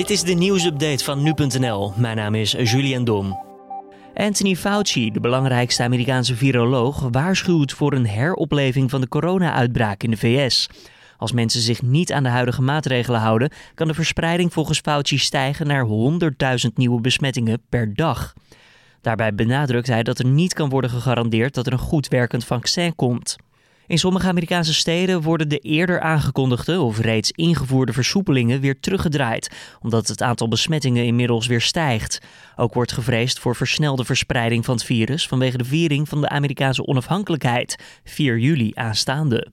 Dit is de nieuwsupdate van nu.nl. Mijn naam is Julian Dom. Anthony Fauci, de belangrijkste Amerikaanse viroloog, waarschuwt voor een heropleving van de corona-uitbraak in de VS. Als mensen zich niet aan de huidige maatregelen houden, kan de verspreiding volgens Fauci stijgen naar 100.000 nieuwe besmettingen per dag. Daarbij benadrukt hij dat er niet kan worden gegarandeerd dat er een goed werkend vaccin komt. In sommige Amerikaanse steden worden de eerder aangekondigde of reeds ingevoerde versoepelingen weer teruggedraaid, omdat het aantal besmettingen inmiddels weer stijgt. Ook wordt gevreesd voor versnelde verspreiding van het virus vanwege de viering van de Amerikaanse onafhankelijkheid, 4 juli aanstaande.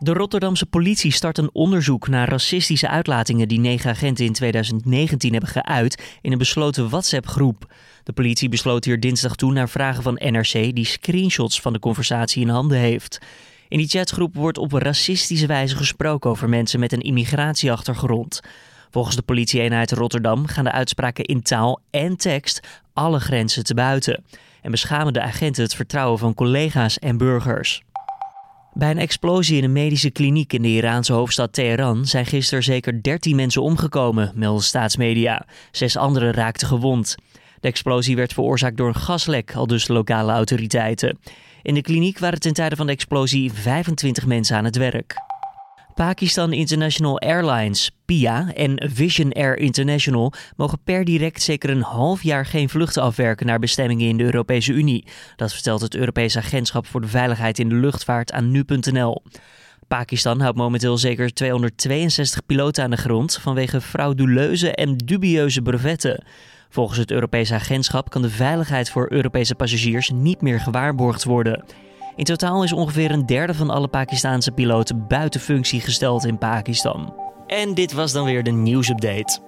De Rotterdamse politie start een onderzoek naar racistische uitlatingen die negen agenten in 2019 hebben geuit in een besloten WhatsApp-groep. De politie besloot hier dinsdag toe naar vragen van NRC die screenshots van de conversatie in handen heeft. In die chatgroep wordt op racistische wijze gesproken over mensen met een immigratieachtergrond. Volgens de politie-eenheid Rotterdam gaan de uitspraken in taal en tekst alle grenzen te buiten en beschamen de agenten het vertrouwen van collega's en burgers. Bij een explosie in een medische kliniek in de Iraanse hoofdstad Teheran zijn gisteren zeker 13 mensen omgekomen, melden staatsmedia. Zes anderen raakten gewond. De explosie werd veroorzaakt door een gaslek, al dus lokale autoriteiten. In de kliniek waren ten tijde van de explosie 25 mensen aan het werk. Pakistan International Airlines, PIA en Vision Air International mogen per direct zeker een half jaar geen vluchten afwerken naar bestemmingen in de Europese Unie. Dat vertelt het Europese Agentschap voor de Veiligheid in de Luchtvaart aan nu.nl. Pakistan houdt momenteel zeker 262 piloten aan de grond vanwege frauduleuze en dubieuze brevetten. Volgens het Europese agentschap kan de veiligheid voor Europese passagiers niet meer gewaarborgd worden. In totaal is ongeveer een derde van alle Pakistaanse piloten buiten functie gesteld in Pakistan. En dit was dan weer de nieuwsupdate.